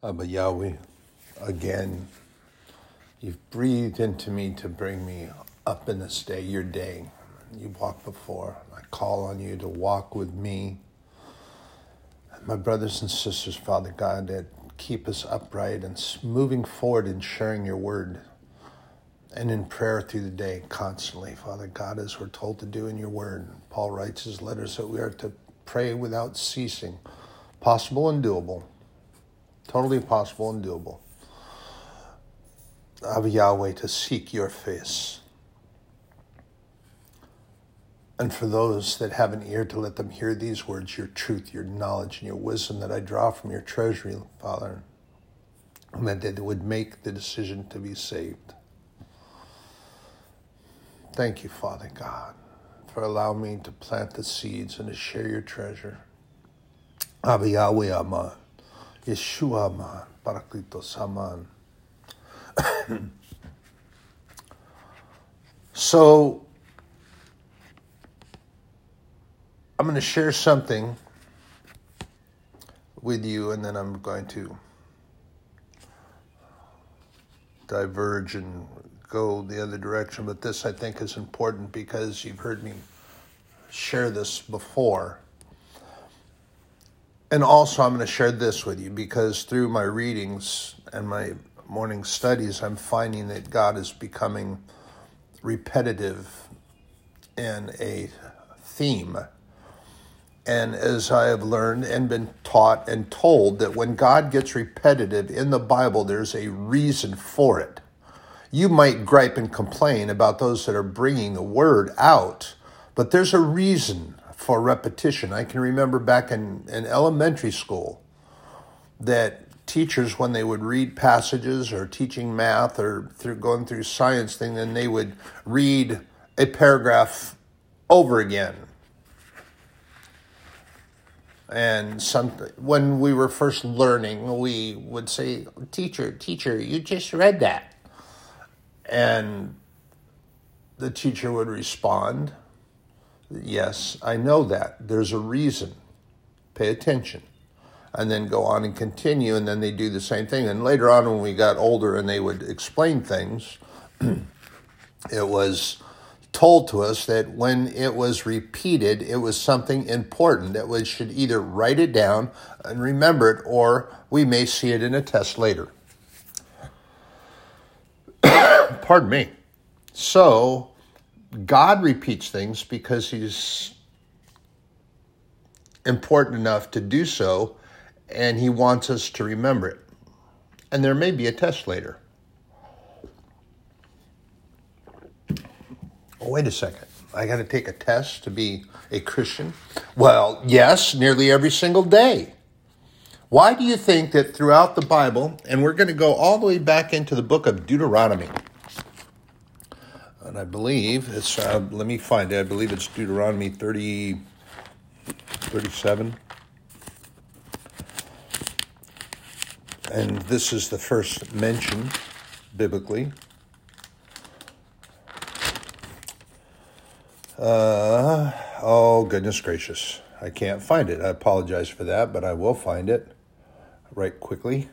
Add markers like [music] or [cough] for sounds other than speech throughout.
Uh, Abba Yahweh, again, you've breathed into me to bring me up in this day, your day. You walked before. I call on you to walk with me. My brothers and sisters, Father God, that keep us upright and moving forward in sharing your word and in prayer through the day constantly, Father God, as we're told to do in your word. Paul writes his letters that we are to pray without ceasing, possible and doable. Totally possible and doable. Of Yahweh to seek your face. And for those that have an ear to let them hear these words, your truth, your knowledge, and your wisdom that I draw from your treasury, Father, and that they would make the decision to be saved. Thank you, Father God, for allowing me to plant the seeds and to share your treasure. Abba Yahweh Aman. Yeshua man, Parakletos aman. [coughs] so, I'm going to share something with you, and then I'm going to diverge and go the other direction. But this, I think, is important because you've heard me share this before and also, I'm going to share this with you because through my readings and my morning studies, I'm finding that God is becoming repetitive in a theme. And as I have learned and been taught and told, that when God gets repetitive in the Bible, there's a reason for it. You might gripe and complain about those that are bringing the word out, but there's a reason for repetition. I can remember back in, in elementary school that teachers, when they would read passages or teaching math or through going through science thing, then they would read a paragraph over again. And some, when we were first learning, we would say, "Teacher, teacher, you just read that," and the teacher would respond, Yes, I know that. There's a reason. Pay attention. And then go on and continue, and then they do the same thing. And later on, when we got older and they would explain things, [clears throat] it was told to us that when it was repeated, it was something important that we should either write it down and remember it, or we may see it in a test later. [coughs] Pardon me. So, God repeats things because He's important enough to do so, and He wants us to remember it. And there may be a test later. Oh, wait a second. I got to take a test to be a Christian? Well, yes, nearly every single day. Why do you think that throughout the Bible, and we're going to go all the way back into the book of Deuteronomy, and I believe it's, uh, let me find it, I believe it's Deuteronomy 30, 37. And this is the first mention biblically. Uh, oh, goodness gracious. I can't find it. I apologize for that, but I will find it right quickly.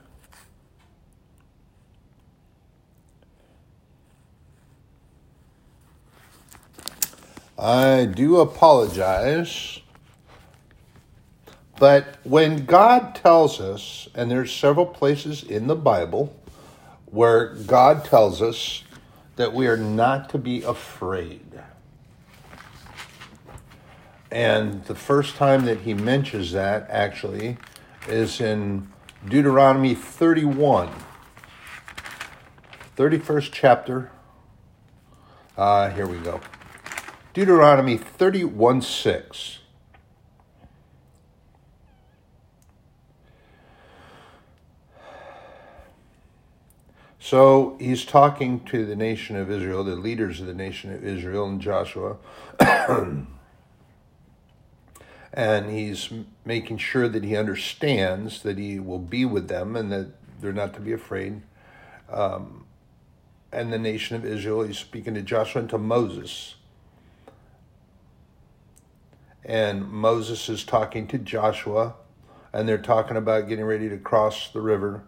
I do apologize. But when God tells us, and there's several places in the Bible where God tells us that we are not to be afraid. And the first time that he mentions that actually is in Deuteronomy 31, 31st chapter. Uh, here we go. Deuteronomy 31 6. So he's talking to the nation of Israel, the leaders of the nation of Israel, and Joshua. [clears throat] and he's making sure that he understands that he will be with them and that they're not to be afraid. Um, and the nation of Israel, he's speaking to Joshua and to Moses and Moses is talking to Joshua, and they're talking about getting ready to cross the river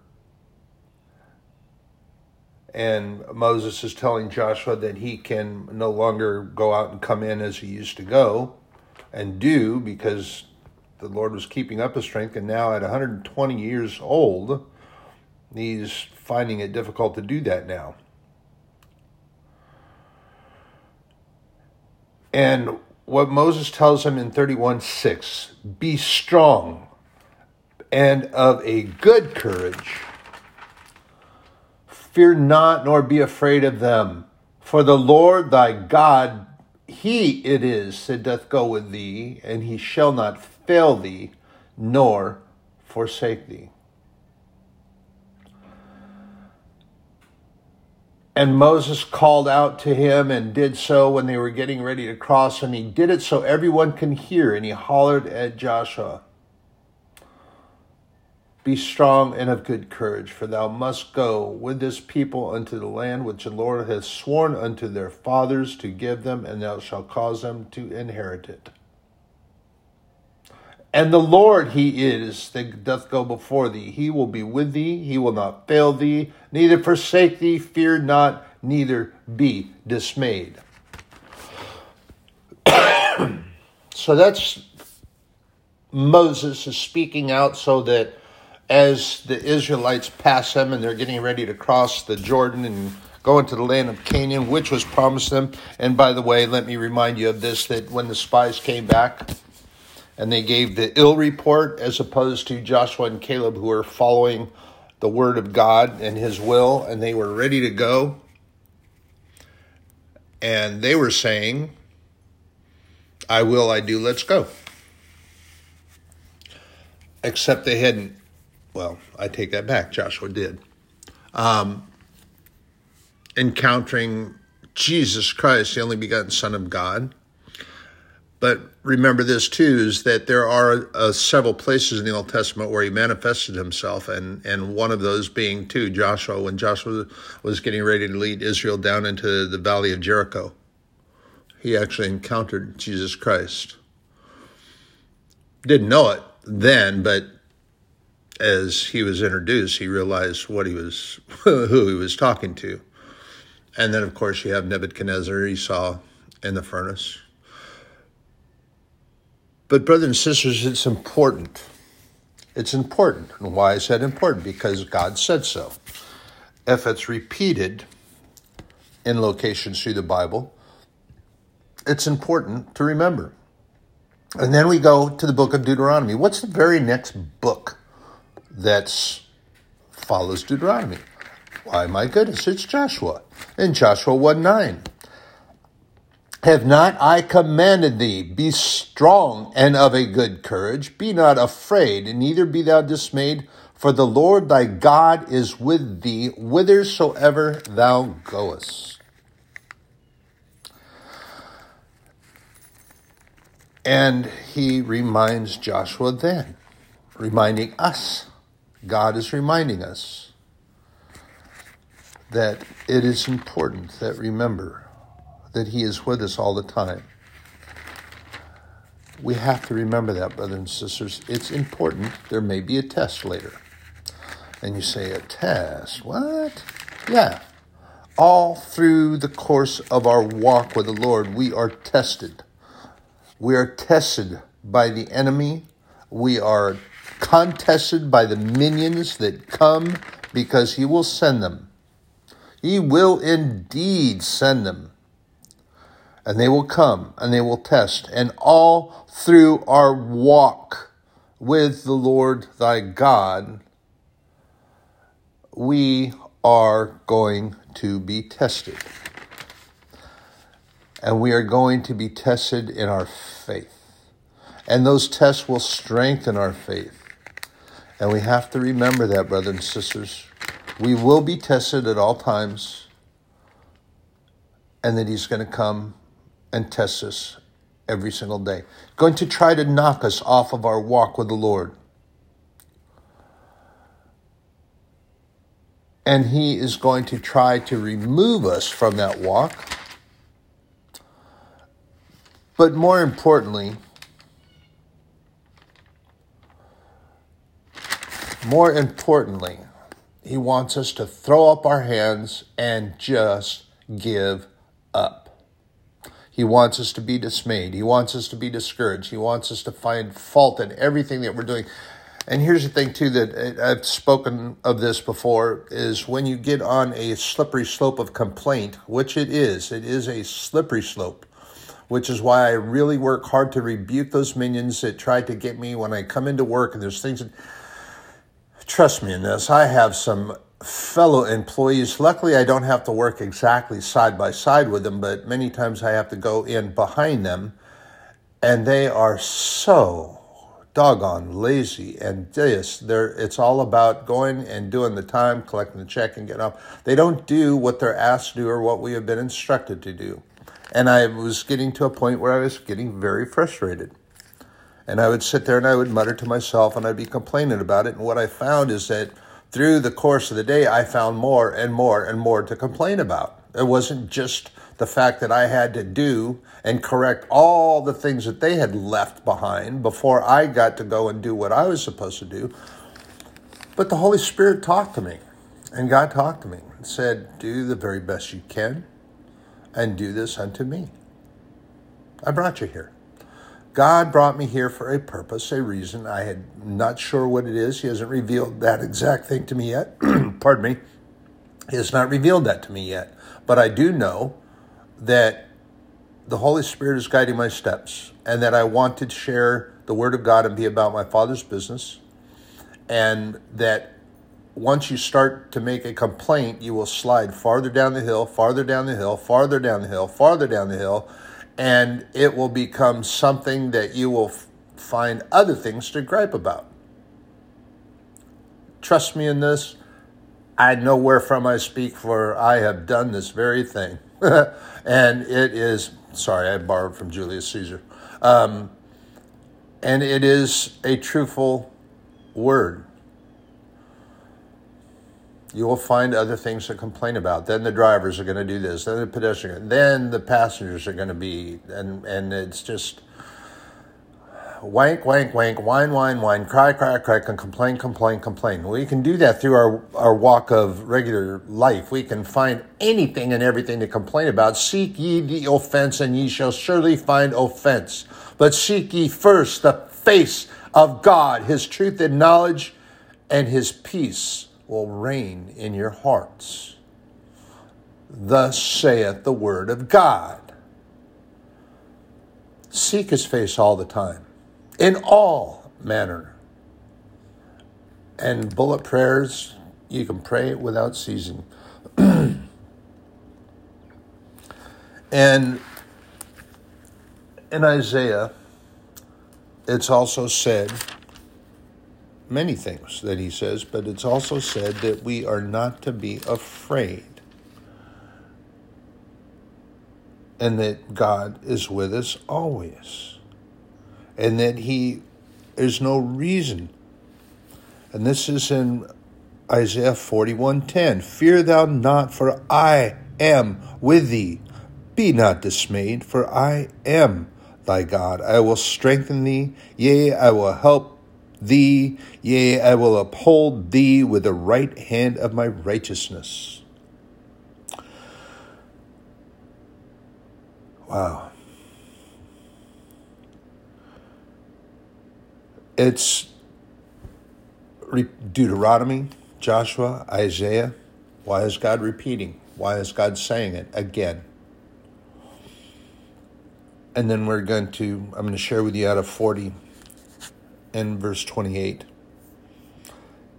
and Moses is telling Joshua that he can no longer go out and come in as he used to go and do because the Lord was keeping up his strength, and now at 120 years old, he's finding it difficult to do that now. And what Moses tells him in 31 6 be strong and of a good courage. Fear not, nor be afraid of them. For the Lord thy God, he it is that doth go with thee, and he shall not fail thee, nor forsake thee. And Moses called out to him and did so when they were getting ready to cross, and he did it so everyone can hear, and he hollered at Joshua. Be strong and of good courage, for thou must go with this people unto the land which the Lord hath sworn unto their fathers to give them, and thou shalt cause them to inherit it. And the Lord he is that doth go before thee. He will be with thee, he will not fail thee, neither forsake thee. Fear not, neither be dismayed. [coughs] so that's Moses is speaking out so that as the Israelites pass them and they're getting ready to cross the Jordan and go into the land of Canaan, which was promised them. And by the way, let me remind you of this that when the spies came back and they gave the ill report as opposed to Joshua and Caleb, who were following the word of God and his will, and they were ready to go. And they were saying, I will, I do, let's go. Except they hadn't well, I take that back. Joshua did. Um, encountering Jesus Christ, the only begotten Son of God. But remember this too is that there are uh, several places in the Old Testament where he manifested himself, and, and one of those being too Joshua, when Joshua was getting ready to lead Israel down into the valley of Jericho. He actually encountered Jesus Christ. Didn't know it then, but as he was introduced, he realized what he was, [laughs] who he was talking to. And then, of course, you have Nebuchadnezzar, he saw in the furnace. But, brothers and sisters, it's important. It's important. And why is that important? Because God said so. If it's repeated in locations through the Bible, it's important to remember. And then we go to the book of Deuteronomy. What's the very next book that follows Deuteronomy. Why, my goodness, it's Joshua. In Joshua 1 9. Have not I commanded thee, be strong and of a good courage, be not afraid, neither be thou dismayed, for the Lord thy God is with thee whithersoever thou goest. And he reminds Joshua then, reminding us God is reminding us that it is important that remember that He is with us all the time. We have to remember that, brothers and sisters. It's important. There may be a test later. And you say, a test? What? Yeah. All through the course of our walk with the Lord, we are tested. We are tested by the enemy. We are contested by the minions that come because he will send them. He will indeed send them. And they will come and they will test. And all through our walk with the Lord thy God, we are going to be tested. And we are going to be tested in our faith. And those tests will strengthen our faith. And we have to remember that, brothers and sisters. We will be tested at all times, and that He's going to come and test us every single day. Going to try to knock us off of our walk with the Lord. And He is going to try to remove us from that walk. But more importantly, more importantly, He wants us to throw up our hands and just give up. He wants us to be dismayed. He wants us to be discouraged. He wants us to find fault in everything that we're doing. And here's the thing, too, that I've spoken of this before is when you get on a slippery slope of complaint, which it is, it is a slippery slope, which is why I really work hard to rebuke those minions that try to get me when I come into work and there's things that, trust me in this, I have some fellow employees. Luckily, I don't have to work exactly side by side with them, but many times I have to go in behind them, and they are so doggone lazy and this. They're it's all about going and doing the time collecting the check and getting up. They don't do what they're asked to do or what we have been instructed to do. And i was getting to a point where i was getting very frustrated. And i would sit there and i would mutter to myself and i'd be complaining about it. And what i found is that through the course of the day i found more and more and more to complain about it wasn't just the fact that I had to do and correct all the things that they had left behind before I got to go and do what I was supposed to do. But the Holy Spirit talked to me, and God talked to me and said, Do the very best you can and do this unto me. I brought you here. God brought me here for a purpose, a reason. I had not sure what it is. He hasn't revealed that exact thing to me yet. [clears throat] Pardon me. He has not revealed that to me yet. But I do know that the Holy Spirit is guiding my steps and that I want to share the Word of God and be about my Father's business. And that once you start to make a complaint, you will slide farther down the hill, farther down the hill, farther down the hill, farther down the hill, and it will become something that you will f- find other things to gripe about. Trust me in this. I know wherefrom I speak, for I have done this very thing. [laughs] and it is, sorry, I borrowed from Julius Caesar. Um, and it is a truthful word. You will find other things to complain about. Then the drivers are going to do this. Then the pedestrian. Then the passengers are going to be, and and it's just wank, wank, wank, whine, whine, whine, cry, cry, cry, and complain, complain, complain. We can do that through our, our walk of regular life. We can find anything and everything to complain about. Seek ye the offense, and ye shall surely find offense. But seek ye first the face of God, his truth and knowledge, and his peace will reign in your hearts. Thus saith the word of God. Seek his face all the time in all manner. And bullet prayers, you can pray it without ceasing. [clears throat] and in Isaiah, it's also said many things that he says, but it's also said that we are not to be afraid. And that God is with us always and that he is no reason. And this is in Isaiah 41:10. Fear thou not, for I am with thee. Be not dismayed, for I am thy God. I will strengthen thee, yea, I will help thee, yea, I will uphold thee with the right hand of my righteousness. Wow. It's Deuteronomy, Joshua, Isaiah. Why is God repeating? Why is God saying it again? And then we're going to, I'm going to share with you out of 40 and verse 28.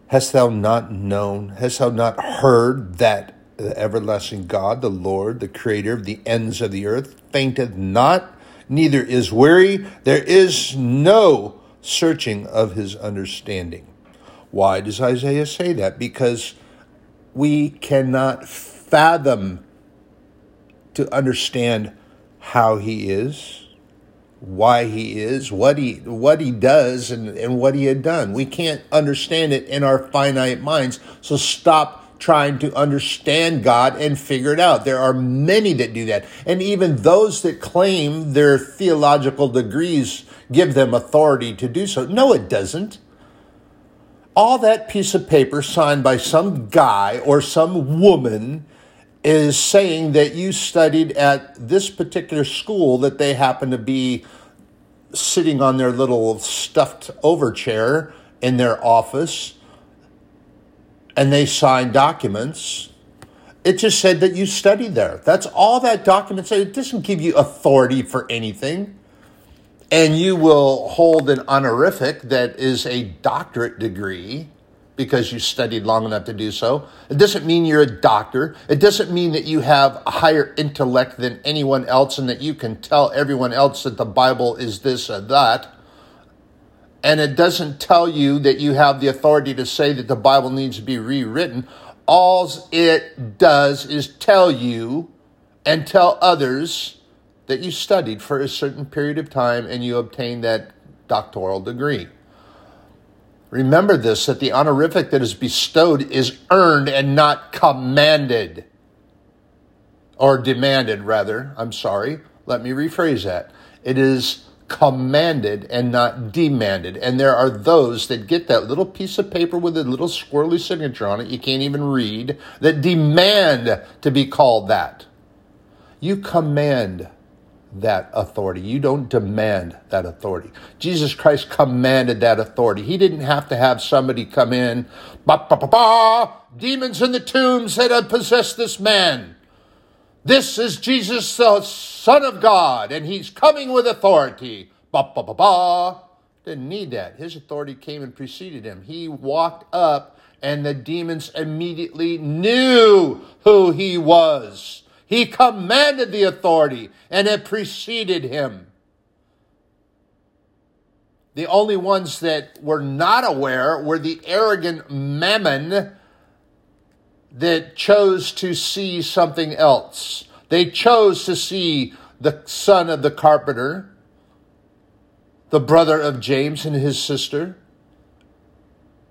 Hast thou not known, hast thou not heard that the everlasting God, the Lord, the creator of the ends of the earth, fainteth not, neither is weary? There is no searching of his understanding. Why does Isaiah say that? Because we cannot fathom to understand how he is, why he is, what he what he does and, and what he had done. We can't understand it in our finite minds. So stop trying to understand God and figure it out. There are many that do that. And even those that claim their theological degrees give them authority to do so. No, it doesn't. all that piece of paper signed by some guy or some woman is saying that you studied at this particular school that they happen to be sitting on their little stuffed over chair in their office and they signed documents. It just said that you studied there. That's all that document said. It doesn't give you authority for anything. And you will hold an honorific that is a doctorate degree because you studied long enough to do so. It doesn't mean you're a doctor. It doesn't mean that you have a higher intellect than anyone else and that you can tell everyone else that the Bible is this or that. And it doesn't tell you that you have the authority to say that the Bible needs to be rewritten. All it does is tell you and tell others that you studied for a certain period of time and you obtained that doctoral degree. Remember this that the honorific that is bestowed is earned and not commanded. Or demanded, rather. I'm sorry. Let me rephrase that. It is commanded and not demanded. And there are those that get that little piece of paper with a little squirrely signature on it, you can't even read, that demand to be called that. You command that authority. You don't demand that authority. Jesus Christ commanded that authority. He didn't have to have somebody come in, ba ba ba demons in the tombs that have possessed this man. This is Jesus, the Son of God, and he's coming with authority. Ba ba ba ba. Didn't need that. His authority came and preceded him. He walked up, and the demons immediately knew who he was. He commanded the authority, and it preceded him. The only ones that were not aware were the arrogant mammon that chose to see something else. They chose to see the son of the carpenter, the brother of James and his sister,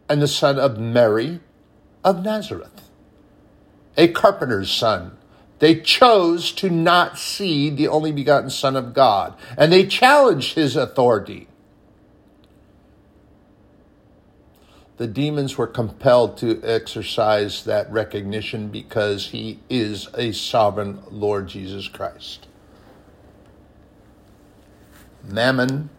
and the son of Mary of Nazareth, a carpenter's son. They chose to not see the only begotten Son of God, and they challenged his authority. The demons were compelled to exercise that recognition because he is a sovereign Lord Jesus Christ. Mammon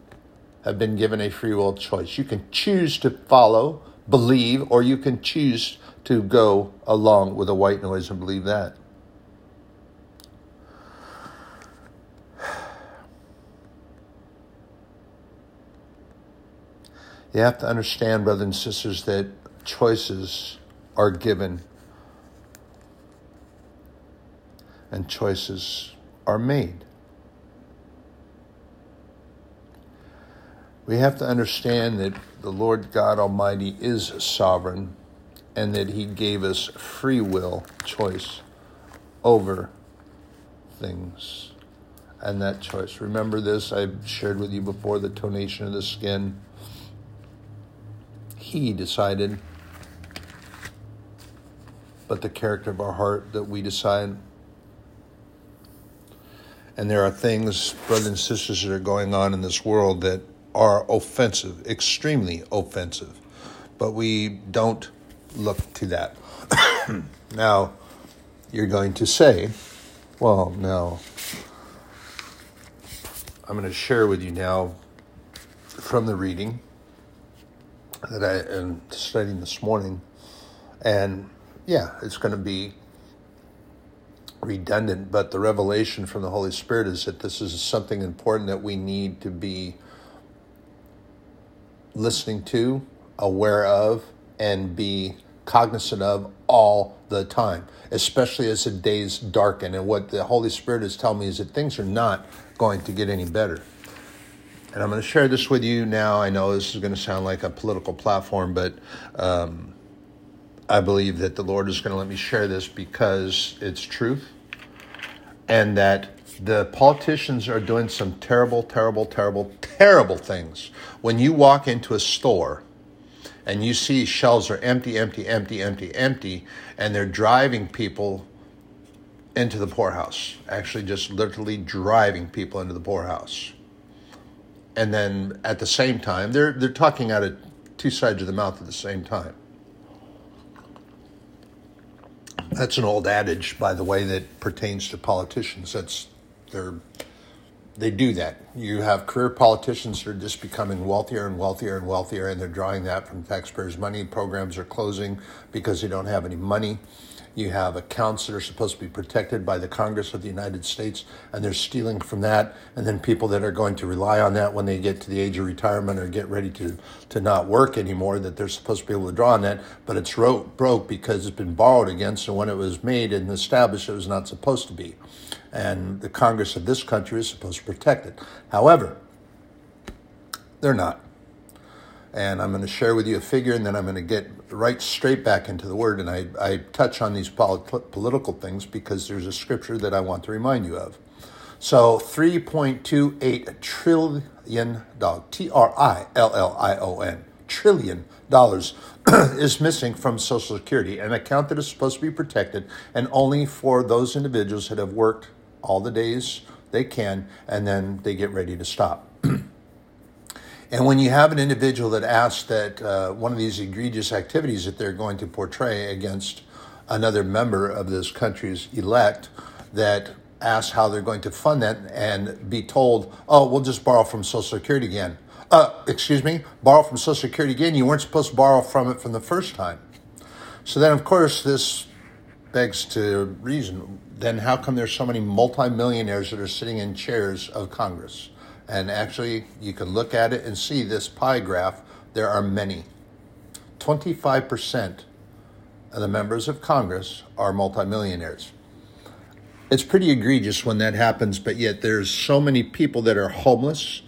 have been given a free will choice. You can choose to follow, believe, or you can choose to go along with the white noise and believe that. You have to understand, brothers and sisters, that choices are given and choices are made. We have to understand that the Lord God Almighty is sovereign and that He gave us free will choice over things. And that choice. Remember this, I've shared with you before the tonation of the skin he decided, but the character of our heart that we decide. And there are things, brothers and sisters, that are going on in this world that are offensive, extremely offensive, but we don't look to that. [coughs] now, you're going to say, well, now, I'm going to share with you now from the reading that I am studying this morning. And yeah, it's going to be redundant, but the revelation from the Holy Spirit is that this is something important that we need to be listening to, aware of, and be cognizant of all the time, especially as the days darken. And what the Holy Spirit is telling me is that things are not going to get any better. And I'm going to share this with you now. I know this is going to sound like a political platform, but um, I believe that the Lord is going to let me share this because it's truth and that the politicians are doing some terrible, terrible, terrible, terrible things. When you walk into a store and you see shelves are empty, empty, empty, empty, empty, and they're driving people into the poorhouse, actually, just literally driving people into the poorhouse and then at the same time they're they're talking out of two sides of the mouth at the same time. That's an old adage, by the way, that pertains to politicians. That's they're they do that. You have career politicians that are just becoming wealthier and wealthier and wealthier, and they're drawing that from taxpayers' money. Programs are closing because they don't have any money. You have accounts that are supposed to be protected by the Congress of the United States, and they're stealing from that. And then people that are going to rely on that when they get to the age of retirement or get ready to, to not work anymore, that they're supposed to be able to draw on that, but it's ro- broke because it's been borrowed against. And when it was made and established, it was not supposed to be. And the Congress of this country is supposed to protect it. However, they're not and I'm going to share with you a figure, and then I'm going to get right straight back into the word. And I, I touch on these polit- political things because there's a scripture that I want to remind you of. So, 3.28 trillion dollars, T R I L L I O N, trillion dollars [clears throat] is missing from Social Security, an account that is supposed to be protected and only for those individuals that have worked all the days they can and then they get ready to stop. And when you have an individual that asks that uh, one of these egregious activities that they're going to portray against another member of this country's elect, that asks how they're going to fund that and be told, oh, we'll just borrow from Social Security again. Uh, excuse me, borrow from Social Security again. You weren't supposed to borrow from it from the first time. So then, of course, this begs to reason then how come there's so many multimillionaires that are sitting in chairs of Congress? And actually, you can look at it and see this pie graph. There are many. 25% of the members of Congress are multimillionaires. It's pretty egregious when that happens, but yet there's so many people that are homeless,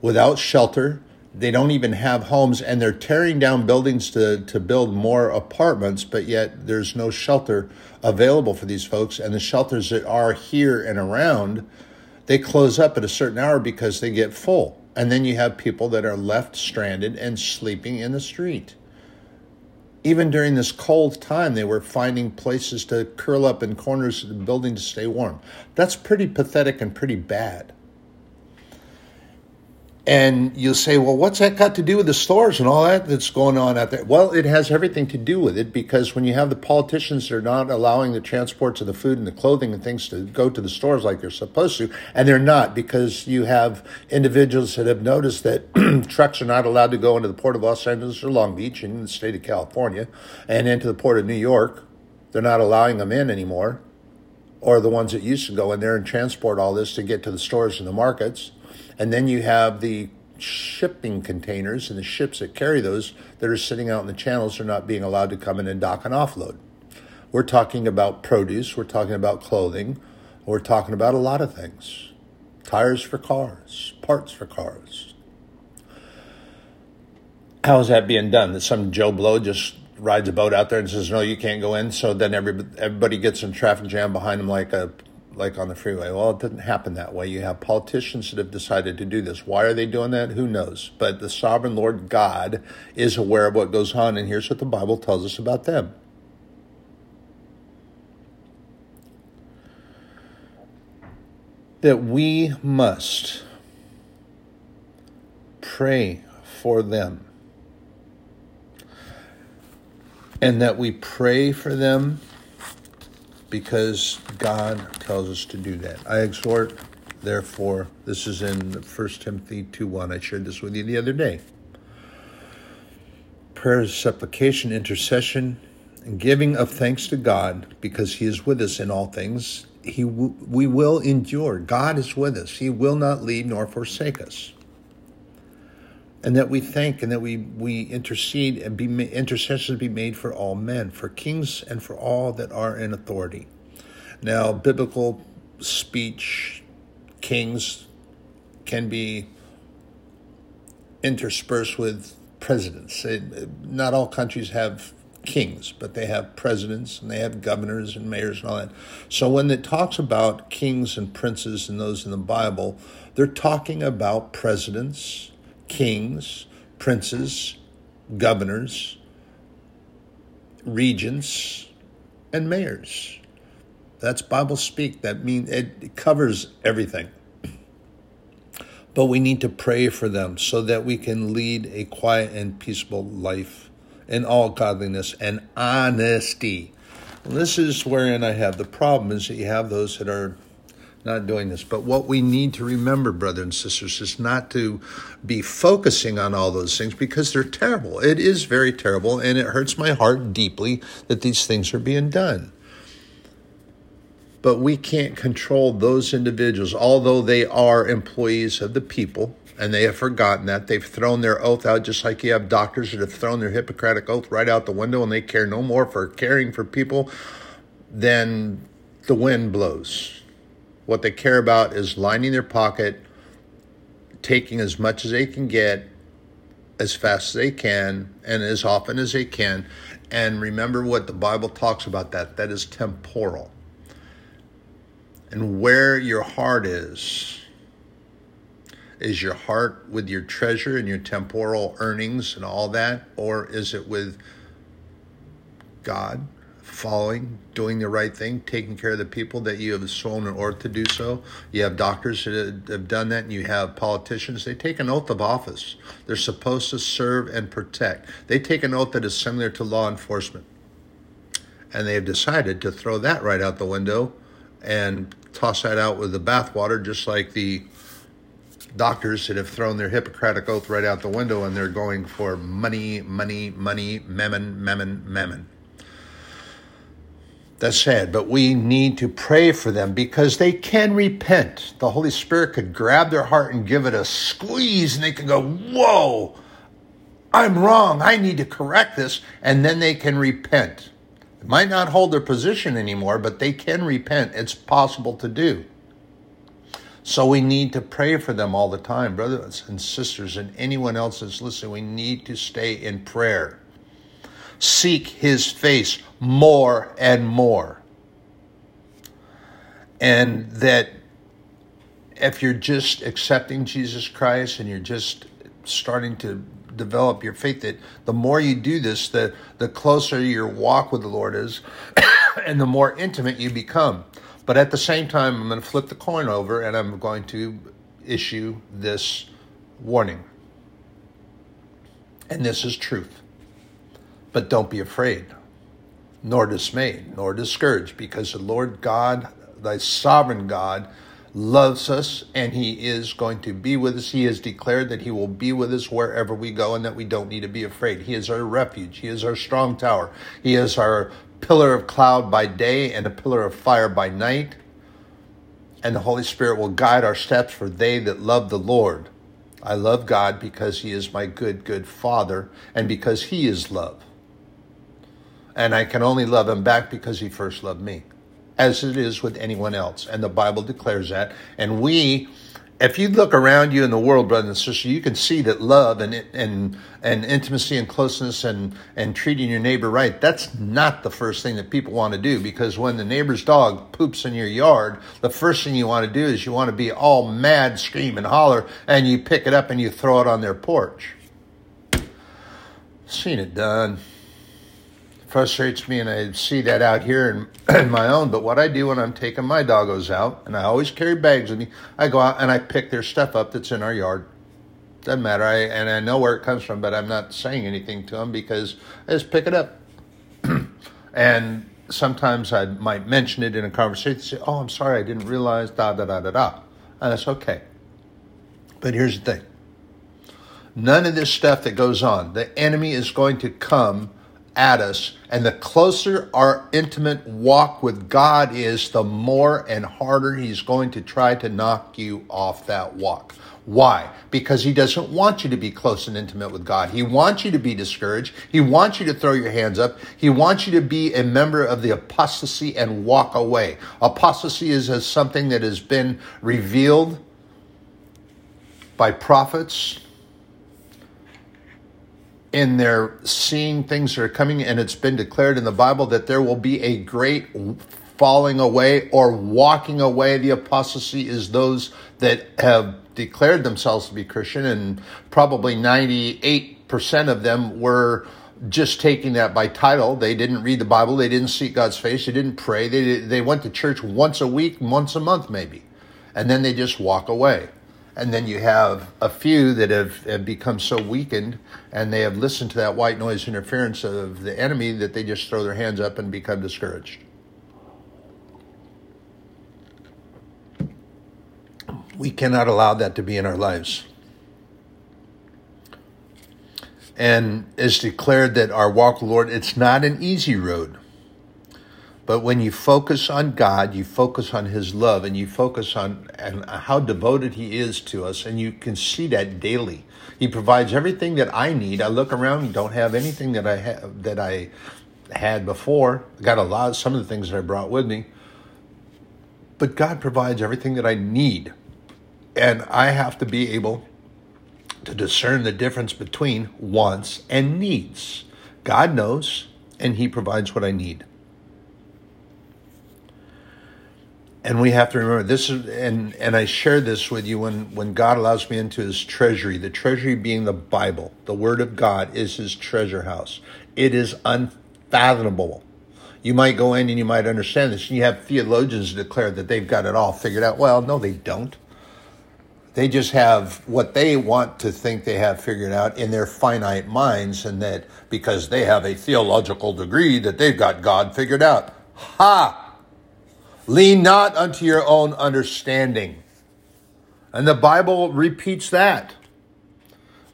without shelter. They don't even have homes, and they're tearing down buildings to, to build more apartments, but yet there's no shelter available for these folks. And the shelters that are here and around they close up at a certain hour because they get full. And then you have people that are left stranded and sleeping in the street. Even during this cold time, they were finding places to curl up in corners of the building to stay warm. That's pretty pathetic and pretty bad. And you'll say, well, what's that got to do with the stores and all that that's going on out there? Well, it has everything to do with it because when you have the politicians that are not allowing the transports of the food and the clothing and things to go to the stores like they're supposed to, and they're not because you have individuals that have noticed that [clears throat] trucks are not allowed to go into the port of Los Angeles or Long Beach in the state of California and into the port of New York. They're not allowing them in anymore, or the ones that used to go in there and transport all this to get to the stores and the markets and then you have the shipping containers and the ships that carry those that are sitting out in the channels are not being allowed to come in and dock and offload. We're talking about produce, we're talking about clothing, we're talking about a lot of things. Tires for cars, parts for cars. How is that being done? That some Joe Blow just rides a boat out there and says, "No, you can't go in." So then everybody, everybody gets in traffic jam behind him like a like on the freeway. Well, it didn't happen that way. You have politicians that have decided to do this. Why are they doing that? Who knows? But the sovereign Lord God is aware of what goes on, and here's what the Bible tells us about them. That we must pray for them. And that we pray for them because God tells us to do that. I exhort, therefore, this is in 1 Timothy 2 1. I shared this with you the other day. Prayer supplication, intercession, and giving of thanks to God because He is with us in all things. He we will endure. God is with us. He will not leave nor forsake us and that we thank and that we, we intercede and be intercessions be made for all men, for kings and for all that are in authority. Now, biblical speech, kings can be interspersed with presidents. It, not all countries have kings, but they have presidents and they have governors and mayors and all that. So when it talks about kings and princes and those in the Bible, they're talking about presidents kings, princes, governors, regents, and mayors. That's Bible speak. That means it covers everything. But we need to pray for them so that we can lead a quiet and peaceable life in all godliness and honesty. this is wherein I have the problem is that you have those that are not doing this. But what we need to remember, brothers and sisters, is not to be focusing on all those things because they're terrible. It is very terrible, and it hurts my heart deeply that these things are being done. But we can't control those individuals, although they are employees of the people, and they have forgotten that. They've thrown their oath out, just like you have doctors that have thrown their Hippocratic oath right out the window, and they care no more for caring for people than the wind blows. What they care about is lining their pocket, taking as much as they can get, as fast as they can, and as often as they can. And remember what the Bible talks about that that is temporal. And where your heart is, is your heart with your treasure and your temporal earnings and all that, or is it with God? Following, doing the right thing, taking care of the people that you have sworn an oath to do so. You have doctors that have done that, and you have politicians. They take an oath of office. They're supposed to serve and protect. They take an oath that is similar to law enforcement. And they have decided to throw that right out the window and toss that out with the bathwater, just like the doctors that have thrown their Hippocratic oath right out the window and they're going for money, money, money, mammon, mammon, mammon. That's sad, but we need to pray for them because they can repent. The Holy Spirit could grab their heart and give it a squeeze, and they can go, Whoa, I'm wrong. I need to correct this. And then they can repent. It might not hold their position anymore, but they can repent. It's possible to do. So we need to pray for them all the time, brothers and sisters, and anyone else that's listening. We need to stay in prayer seek his face more and more. And that if you're just accepting Jesus Christ and you're just starting to develop your faith, that the more you do this, the, the closer your walk with the Lord is [coughs] and the more intimate you become. But at the same time, I'm going to flip the coin over and I'm going to issue this warning. And this is truth. But don't be afraid, nor dismayed, nor discouraged, because the Lord God, thy sovereign God, loves us and he is going to be with us. He has declared that he will be with us wherever we go and that we don't need to be afraid. He is our refuge. He is our strong tower. He is our pillar of cloud by day and a pillar of fire by night. And the Holy Spirit will guide our steps for they that love the Lord. I love God because he is my good, good Father and because he is love and I can only love him back because he first loved me, as it is with anyone else. And the Bible declares that. And we, if you look around you in the world, brothers and sisters, you can see that love and and and intimacy and closeness and and treating your neighbor right. That's not the first thing that people want to do because when the neighbor's dog poops in your yard, the first thing you want to do is you want to be all mad, scream and holler, and you pick it up and you throw it on their porch. Seen it done frustrates me, and I see that out here in, [clears throat] in, my own. But what I do when I'm taking my doggos out, and I always carry bags with me, I go out and I pick their stuff up that's in our yard. Doesn't matter, I and I know where it comes from, but I'm not saying anything to them because I just pick it up. [clears throat] and sometimes I might mention it in a conversation. Say, "Oh, I'm sorry, I didn't realize." Da da da da da, and that's okay. But here's the thing. None of this stuff that goes on, the enemy is going to come at us. And the closer our intimate walk with God is, the more and harder He's going to try to knock you off that walk. Why? Because He doesn't want you to be close and intimate with God. He wants you to be discouraged. He wants you to throw your hands up. He wants you to be a member of the apostasy and walk away. Apostasy is as something that has been revealed by prophets in their seeing things that are coming, and it's been declared in the Bible that there will be a great falling away or walking away. The apostasy is those that have declared themselves to be Christian, and probably 98% of them were just taking that by title. They didn't read the Bible, they didn't seek God's face, they didn't pray, they, they went to church once a week, once a month maybe, and then they just walk away. And then you have a few that have, have become so weakened and they have listened to that white noise interference of the enemy that they just throw their hands up and become discouraged. We cannot allow that to be in our lives. And it's declared that our walk Lord, it's not an easy road. But when you focus on God, you focus on His love, and you focus on and how devoted He is to us, and you can see that daily. He provides everything that I need. I look around, don't have anything that I have that I had before. I got a lot, some of the things that I brought with me. But God provides everything that I need, and I have to be able to discern the difference between wants and needs. God knows, and He provides what I need. And we have to remember this is and and I share this with you when when God allows me into his treasury the treasury being the Bible the word of God is his treasure house. It is unfathomable. You might go in and you might understand this and you have theologians declare that they've got it all figured out. Well no they don't. They just have what they want to think they have figured out in their finite minds and that because they have a theological degree that they've got God figured out. Ha Lean not unto your own understanding. And the Bible repeats that.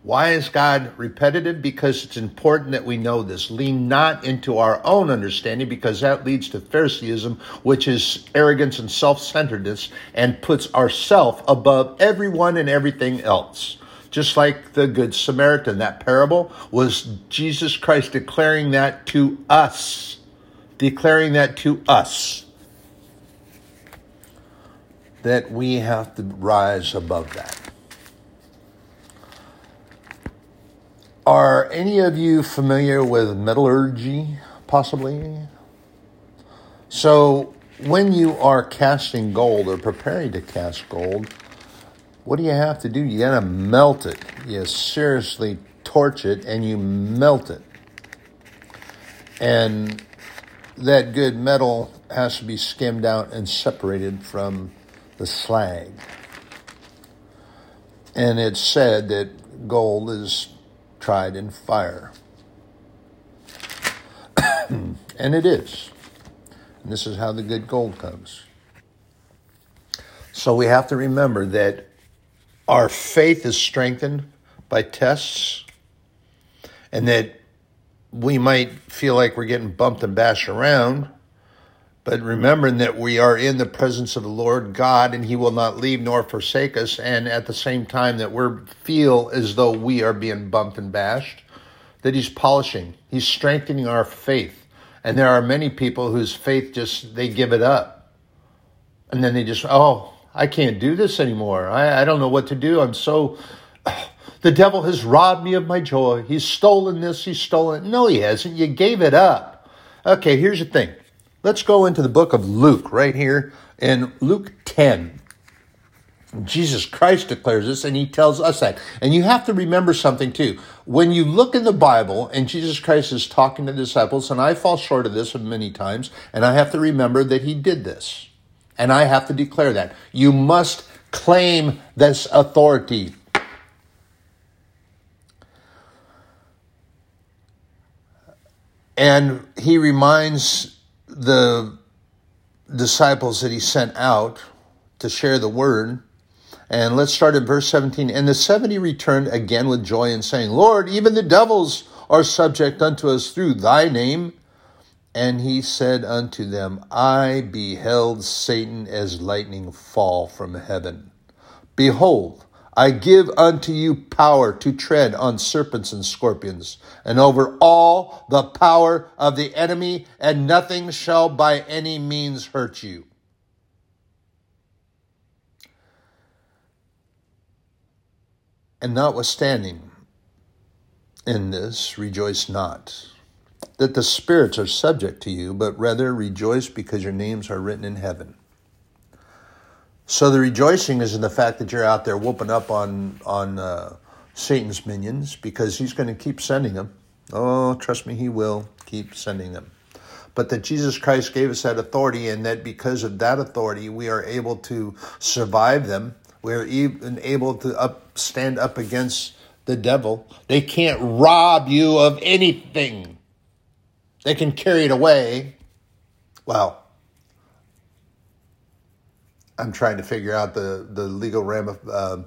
Why is God repetitive? Because it's important that we know this. Lean not into our own understanding, because that leads to Phariseeism, which is arrogance and self centeredness, and puts ourself above everyone and everything else. Just like the Good Samaritan, that parable was Jesus Christ declaring that to us. Declaring that to us that we have to rise above that. Are any of you familiar with metallurgy, possibly? So, when you are casting gold or preparing to cast gold, what do you have to do? You got to melt it. You seriously torch it and you melt it. And that good metal has to be skimmed out and separated from the slag. And it's said that gold is tried in fire. [coughs] and it is. And this is how the good gold comes. So we have to remember that our faith is strengthened by tests and that we might feel like we're getting bumped and bashed around but remembering that we are in the presence of the Lord God and He will not leave nor forsake us, and at the same time that we feel as though we are being bumped and bashed, that He's polishing, He's strengthening our faith. And there are many people whose faith just, they give it up. And then they just, oh, I can't do this anymore. I, I don't know what to do. I'm so, [sighs] the devil has robbed me of my joy. He's stolen this, he's stolen. No, he hasn't. You gave it up. Okay, here's the thing Let's go into the book of Luke right here in Luke 10. Jesus Christ declares this and he tells us that. And you have to remember something too. When you look in the Bible and Jesus Christ is talking to disciples, and I fall short of this many times, and I have to remember that he did this. And I have to declare that. You must claim this authority. And he reminds the disciples that he sent out to share the word. And let's start at verse 17. And the 70 returned again with joy and saying, Lord, even the devils are subject unto us through thy name. And he said unto them, I beheld Satan as lightning fall from heaven. Behold, I give unto you power to tread on serpents and scorpions, and over all the power of the enemy, and nothing shall by any means hurt you. And notwithstanding in this, rejoice not that the spirits are subject to you, but rather rejoice because your names are written in heaven. So the rejoicing is in the fact that you're out there whooping up on on uh, Satan's minions because he's going to keep sending them. Oh, trust me, he will keep sending them. But that Jesus Christ gave us that authority, and that because of that authority, we are able to survive them. We're even able to up, stand up against the devil. They can't rob you of anything. They can carry it away. Well, I'm trying to figure out the, the legal ram uh,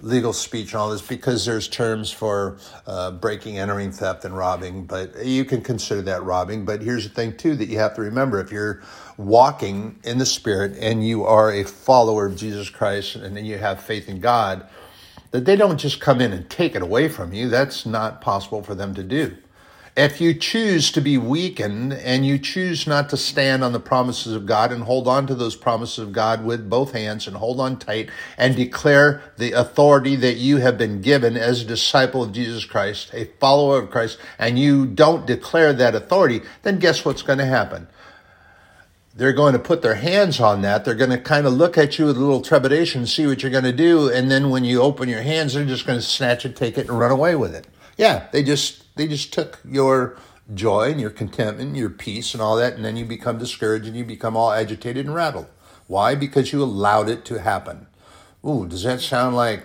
legal speech and all this because there's terms for uh, breaking, entering, theft, and robbing. But you can consider that robbing. But here's the thing too that you have to remember: if you're walking in the Spirit and you are a follower of Jesus Christ and then you have faith in God, that they don't just come in and take it away from you. That's not possible for them to do. If you choose to be weakened and you choose not to stand on the promises of God and hold on to those promises of God with both hands and hold on tight and declare the authority that you have been given as a disciple of Jesus Christ, a follower of Christ, and you don't declare that authority, then guess what's going to happen? they're going to put their hands on that. They're going to kind of look at you with a little trepidation, see what you're going to do, and then when you open your hands, they're just going to snatch it, take it, and run away with it. Yeah, they just they just took your joy and your contentment, and your peace, and all that, and then you become discouraged and you become all agitated and rattled. Why? Because you allowed it to happen. Ooh, does that sound like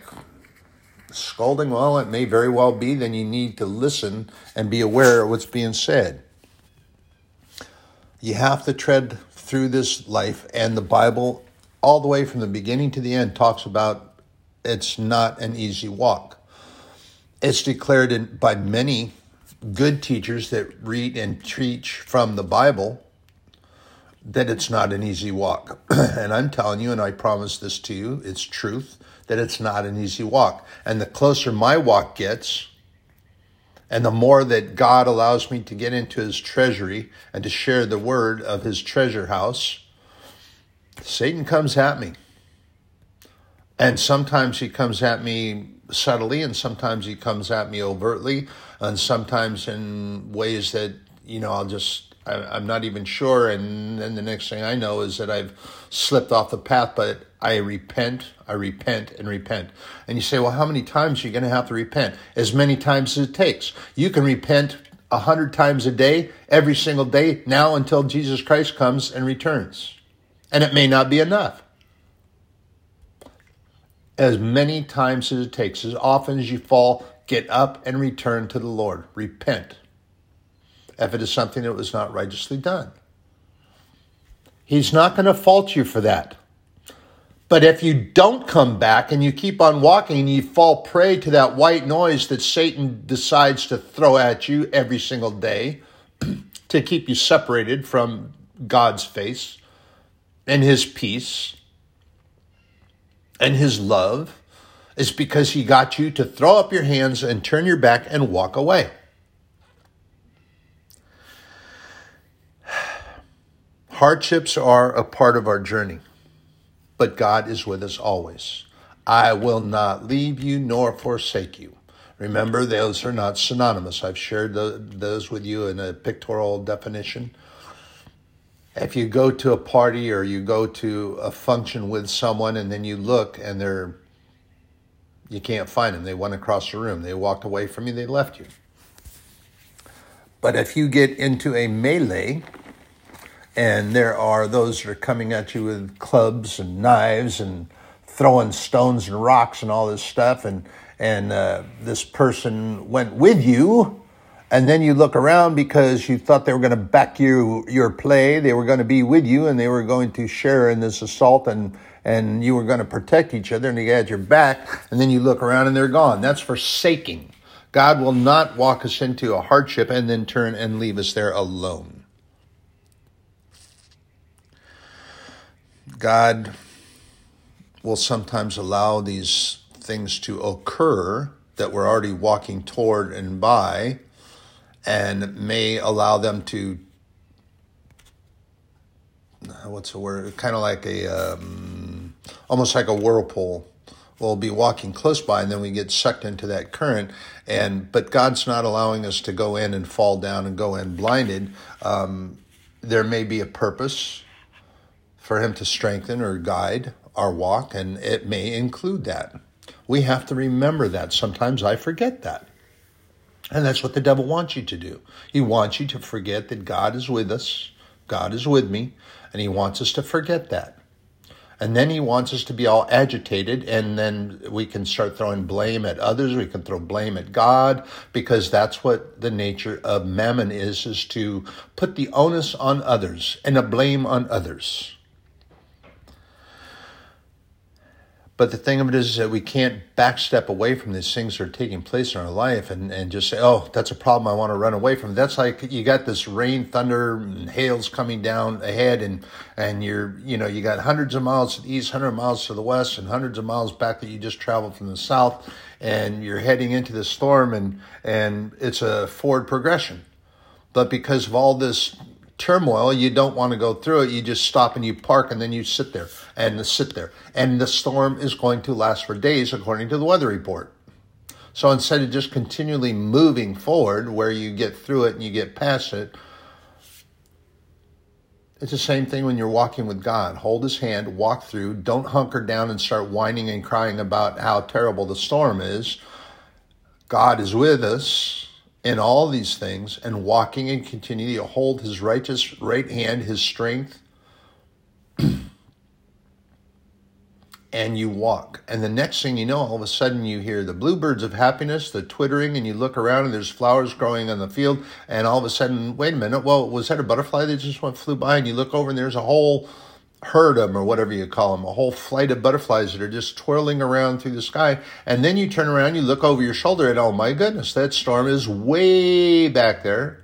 scolding? Well, it may very well be. Then you need to listen and be aware of what's being said. You have to tread through this life, and the Bible, all the way from the beginning to the end, talks about it's not an easy walk. It's declared in, by many good teachers that read and teach from the Bible that it's not an easy walk. [clears throat] and I'm telling you, and I promise this to you, it's truth, that it's not an easy walk. And the closer my walk gets, and the more that God allows me to get into his treasury and to share the word of his treasure house, Satan comes at me. And sometimes he comes at me subtly, and sometimes he comes at me overtly, and sometimes in ways that, you know, I'll just I, am not even sure. And then the next thing I know is that I've slipped off the path, but I repent, I repent, and repent. And you say, well, how many times are you going to have to repent? As many times as it takes. You can repent a hundred times a day, every single day, now until Jesus Christ comes and returns. And it may not be enough. As many times as it takes, as often as you fall, get up and return to the Lord. Repent if it is something that was not righteously done. He's not going to fault you for that. But if you don't come back and you keep on walking and you fall prey to that white noise that Satan decides to throw at you every single day [clears throat] to keep you separated from God's face and his peace and his love, is because he got you to throw up your hands and turn your back and walk away. [sighs] Hardships are a part of our journey, but God is with us always. I will not leave you nor forsake you. Remember, those are not synonymous. I've shared the, those with you in a pictorial definition. If you go to a party or you go to a function with someone and then you look and they're you can't find them. They went across the room. They walked away from you. They left you. But if you get into a melee and there are those that are coming at you with clubs and knives and throwing stones and rocks and all this stuff and and uh, this person went with you and then you look around because you thought they were going to back you your play. They were going to be with you and they were going to share in this assault and and you were going to protect each other and they had your back. And then you look around and they're gone. That's forsaking. God will not walk us into a hardship and then turn and leave us there alone. God will sometimes allow these things to occur that we're already walking toward and by, and may allow them to what's the word? Kind of like a um, almost like a whirlpool. We'll be walking close by, and then we get sucked into that current. And but God's not allowing us to go in and fall down and go in blinded. Um, there may be a purpose for Him to strengthen or guide our walk, and it may include that. We have to remember that. Sometimes I forget that. And that's what the devil wants you to do. He wants you to forget that God is with us, God is with me, and he wants us to forget that. And then he wants us to be all agitated, and then we can start throwing blame at others. We can throw blame at God because that's what the nature of mammon is: is to put the onus on others and a blame on others. But the thing of it is that we can't backstep away from these things that are taking place in our life and, and just say, oh, that's a problem I want to run away from. That's like you got this rain, thunder, and hails coming down ahead, and, and you're, you know, you got hundreds of miles to the east, 100 miles to the west, and hundreds of miles back that you just traveled from the south, and you're heading into the storm, and, and it's a forward progression. But because of all this turmoil, you don't want to go through it. You just stop and you park and then you sit there and sit there. And the storm is going to last for days, according to the weather report. So instead of just continually moving forward where you get through it and you get past it, it's the same thing when you're walking with God. Hold his hand, walk through. Don't hunker down and start whining and crying about how terrible the storm is. God is with us in all these things and walking and continuing to hold his righteous right hand, his strength, [clears throat] and you walk. And the next thing you know, all of a sudden you hear the bluebirds of happiness, the twittering, and you look around and there's flowers growing on the field. And all of a sudden, wait a minute, well, was that a butterfly that just went flew by? And you look over and there's a whole herd them or whatever you call them, a whole flight of butterflies that are just twirling around through the sky. And then you turn around, you look over your shoulder, and oh my goodness, that storm is way back there.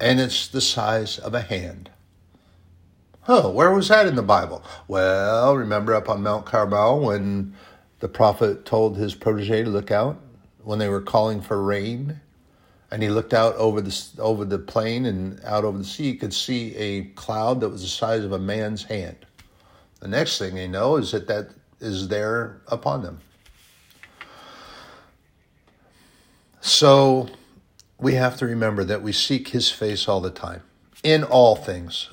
And it's the size of a hand. Oh, where was that in the Bible? Well, remember up on Mount Carmel when the prophet told his protege to look out when they were calling for rain? And he looked out over the over the plain and out over the sea. He could see a cloud that was the size of a man's hand. The next thing they know is that that is there upon them. So we have to remember that we seek His face all the time, in all things,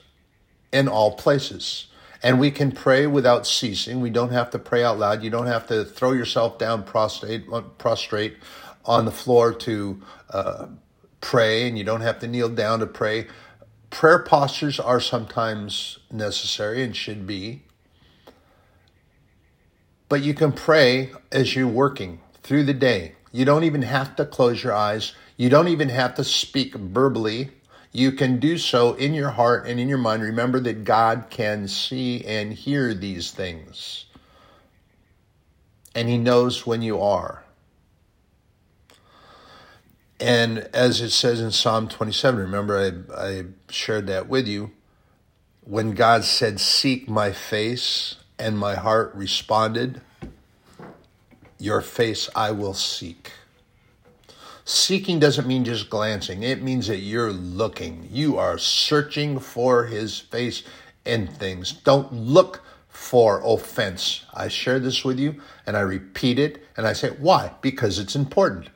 in all places. And we can pray without ceasing. We don't have to pray out loud. You don't have to throw yourself down prostrate, prostrate on the floor to uh, pray, and you don't have to kneel down to pray. Prayer postures are sometimes necessary and should be. But you can pray as you're working through the day. You don't even have to close your eyes. You don't even have to speak verbally. You can do so in your heart and in your mind. Remember that God can see and hear these things. And He knows when you are. And as it says in Psalm 27, remember I, I shared that with you. When God said, Seek my face, and my heart responded, Your face I will seek. Seeking doesn't mean just glancing, it means that you're looking. You are searching for his face in things. Don't look for offense. I share this with you and I repeat it and I say, Why? Because it's important.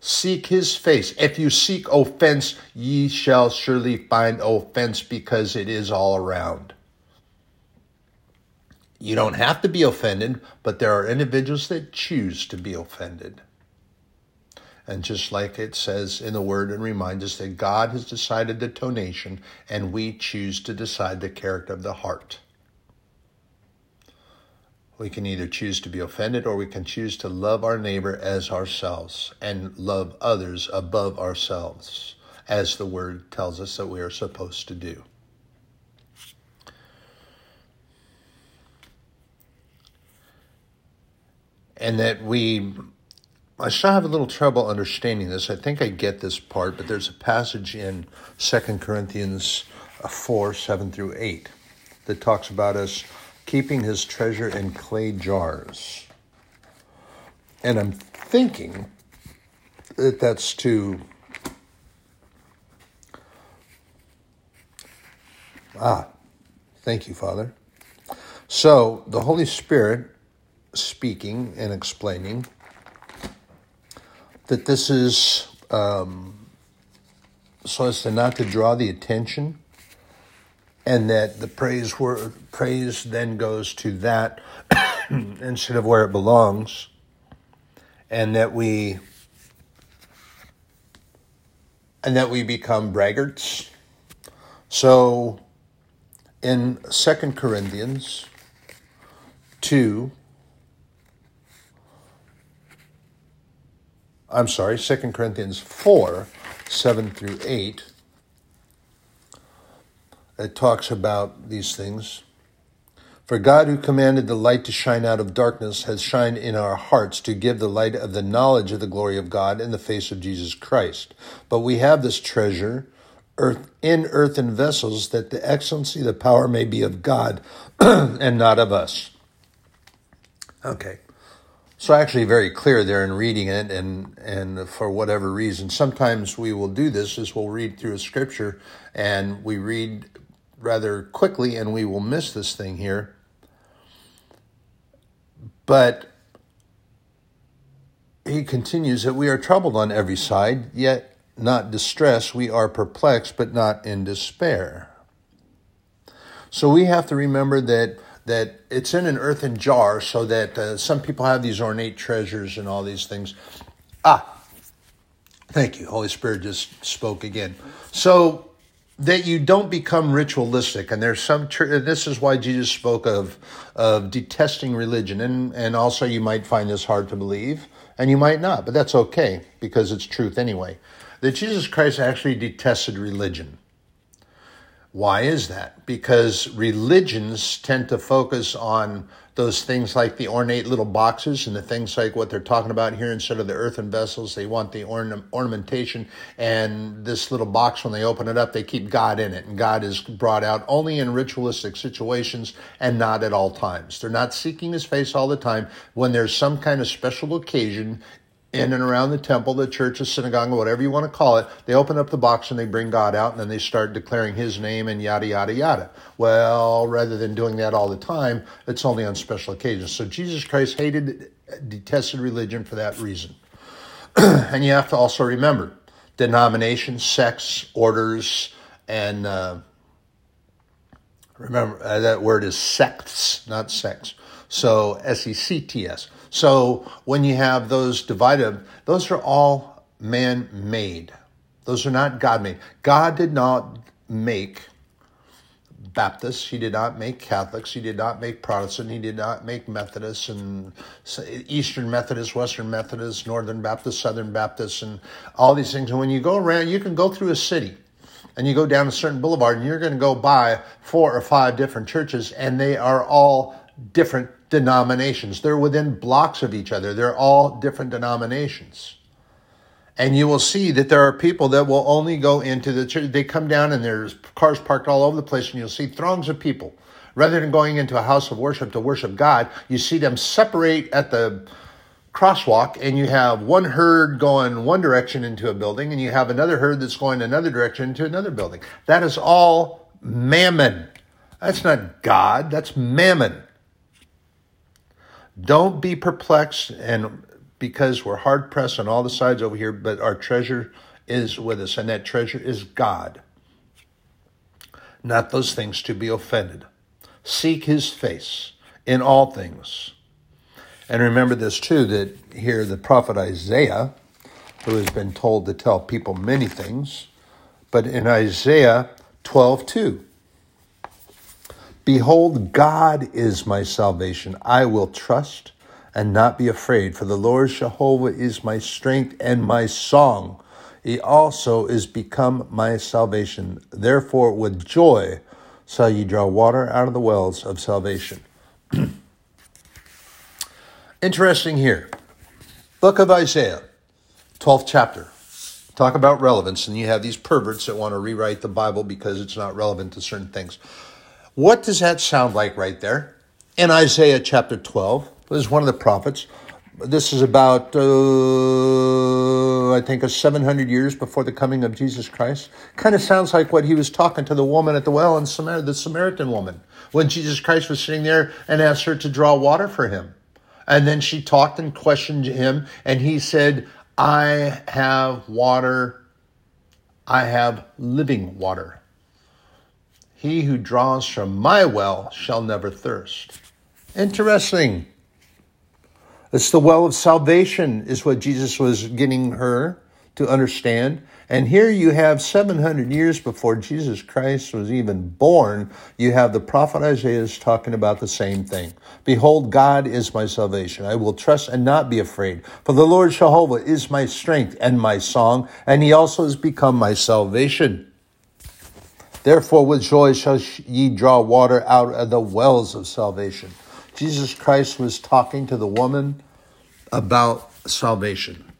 Seek his face. If you seek offense, ye shall surely find offense because it is all around. You don't have to be offended, but there are individuals that choose to be offended. And just like it says in the word and reminds us that God has decided the tonation and we choose to decide the character of the heart. We can either choose to be offended or we can choose to love our neighbor as ourselves and love others above ourselves, as the word tells us that we are supposed to do. And that we, I still have a little trouble understanding this. I think I get this part, but there's a passage in Second Corinthians uh, 4 7 through 8 that talks about us keeping his treasure in clay jars. And I'm thinking that that's to. Ah, thank you, Father. So the Holy Spirit speaking and explaining that this is um, so as to not to draw the attention and that the praise word praise then goes to that [coughs] instead of where it belongs and that we and that we become braggarts. So in Second Corinthians 2, I'm sorry, Second Corinthians 4, 7 through 8, it talks about these things. For God, who commanded the light to shine out of darkness, has shined in our hearts to give the light of the knowledge of the glory of God in the face of Jesus Christ. But we have this treasure earth, in earthen vessels, that the excellency, the power may be of God [clears throat] and not of us. Okay. So actually very clear there in reading it and and for whatever reason sometimes we will do this is we'll read through a scripture and we read rather quickly and we will miss this thing here but he continues that we are troubled on every side, yet not distressed. We are perplexed, but not in despair. So we have to remember that that it's in an earthen jar, so that uh, some people have these ornate treasures and all these things. Ah, thank you. Holy Spirit just spoke again. So that you don't become ritualistic. And there's some this is why jesus spoke of of detesting religion. And and also you might find this hard to believe and you might not but that's okay because it's truth anyway that jesus christ actually detested religion. Why is that? Because religions tend to focus on those things like the ornate little boxes and the things like what they're talking about here instead of the earthen vessels they want the orna- ornamentation. And this little box when they open it up they keep god in it. And god is brought out only in ritualistic situations and not at all times. They're not seeking his face all the time. When there's some kind of special occasion in and around the temple, the church, the synagogue, whatever you want to call it, they open up the box and they bring God out and then they start declaring his name and yada, yada, yada. Well, rather than doing that all the time, it's only on special occasions. So Jesus Christ hated, detested religion for that reason. [clears throat] and you have to also remember denominations, sects, orders, and uh, remember uh, that word is sects, not sex. So S E C T S. So when you have those divided, those are all man made. Those are not God made. God did not make Baptists. He did not make Catholics. He did not make Protestant. He did not make Methodists and Eastern Methodists, Western Methodists, Northern Baptists, Southern Baptists, and all these things. And when you go around, you can go through a city and you go down a certain boulevard and you're going to go by four or five different churches and they are all different denominations. They're within blocks of each other. They're all different denominations. And you will see that there are people that will only go into the church. They come down and there's cars parked all over the place, and you'll see throngs of people. Rather than going into a house of worship to worship God, you see them separate at the crosswalk and you have one herd going one direction into a building and you have another herd that's going another direction into another building. That is all mammon. That's not God, that's mammon. Don't be perplexed and because we're hard pressed on all the sides over here, but our treasure is with us, and that treasure is God. Not those things to be offended. Seek his face in all things. And remember this too that here the prophet Isaiah, who has been told to tell people many things, but in Isaiah 12 2, Behold, God is my salvation. I will trust and not be afraid, for the Lord Jehovah is my strength and my song. He also is become my salvation. Therefore, with joy shall ye draw water out of the wells of salvation. [clears throat] Interesting here. Book of Isaiah, 12th chapter. Talk about relevance, and you have these perverts that want to rewrite the Bible because it's not relevant to certain things. What does that sound like right there? In Isaiah chapter 12, this is one of the prophets. This is about, uh, I think, a 700 years before the coming of Jesus Christ. Kind of sounds like what he was talking to the woman at the well Samaria, the Samaritan woman, when Jesus Christ was sitting there and asked her to draw water for him. And then she talked and questioned him, and he said, I have water, I have living water. He who draws from my well shall never thirst. Interesting. It's the well of salvation, is what Jesus was getting her to understand. And here you have 700 years before Jesus Christ was even born, you have the prophet Isaiah is talking about the same thing. Behold, God is my salvation. I will trust and not be afraid. For the Lord Jehovah is my strength and my song, and he also has become my salvation. Therefore, with joy shall ye draw water out of the wells of salvation. Jesus Christ was talking to the woman about salvation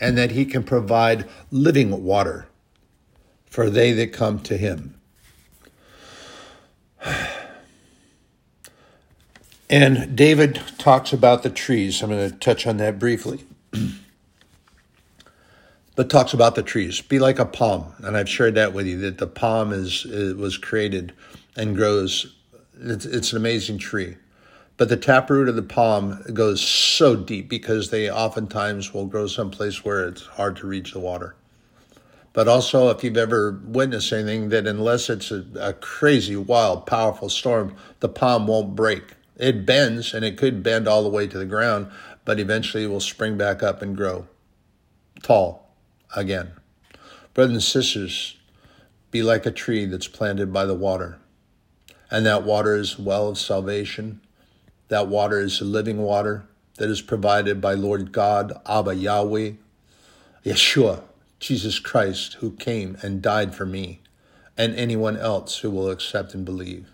and that he can provide living water for they that come to him. [sighs] And David talks about the trees. I'm going to touch on that briefly. [clears throat] but talks about the trees. Be like a palm, and I've shared that with you that the palm is, was created and grows. It's, it's an amazing tree, but the taproot of the palm goes so deep because they oftentimes will grow someplace where it's hard to reach the water. But also, if you've ever witnessed anything, that unless it's a, a crazy, wild, powerful storm, the palm won't break. It bends, and it could bend all the way to the ground, but eventually it will spring back up and grow tall again. Brothers and sisters, be like a tree that's planted by the water. And that water is well of salvation. That water is a living water that is provided by Lord God, Abba Yahweh, Yeshua, Jesus Christ, who came and died for me and anyone else who will accept and believe.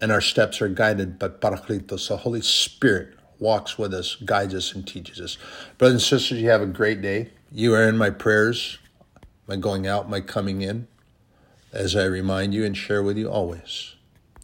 And our steps are guided by Parakletos, the Holy Spirit walks with us, guides us, and teaches us. Brothers and sisters, you have a great day. You are in my prayers, my going out, my coming in, as I remind you and share with you always.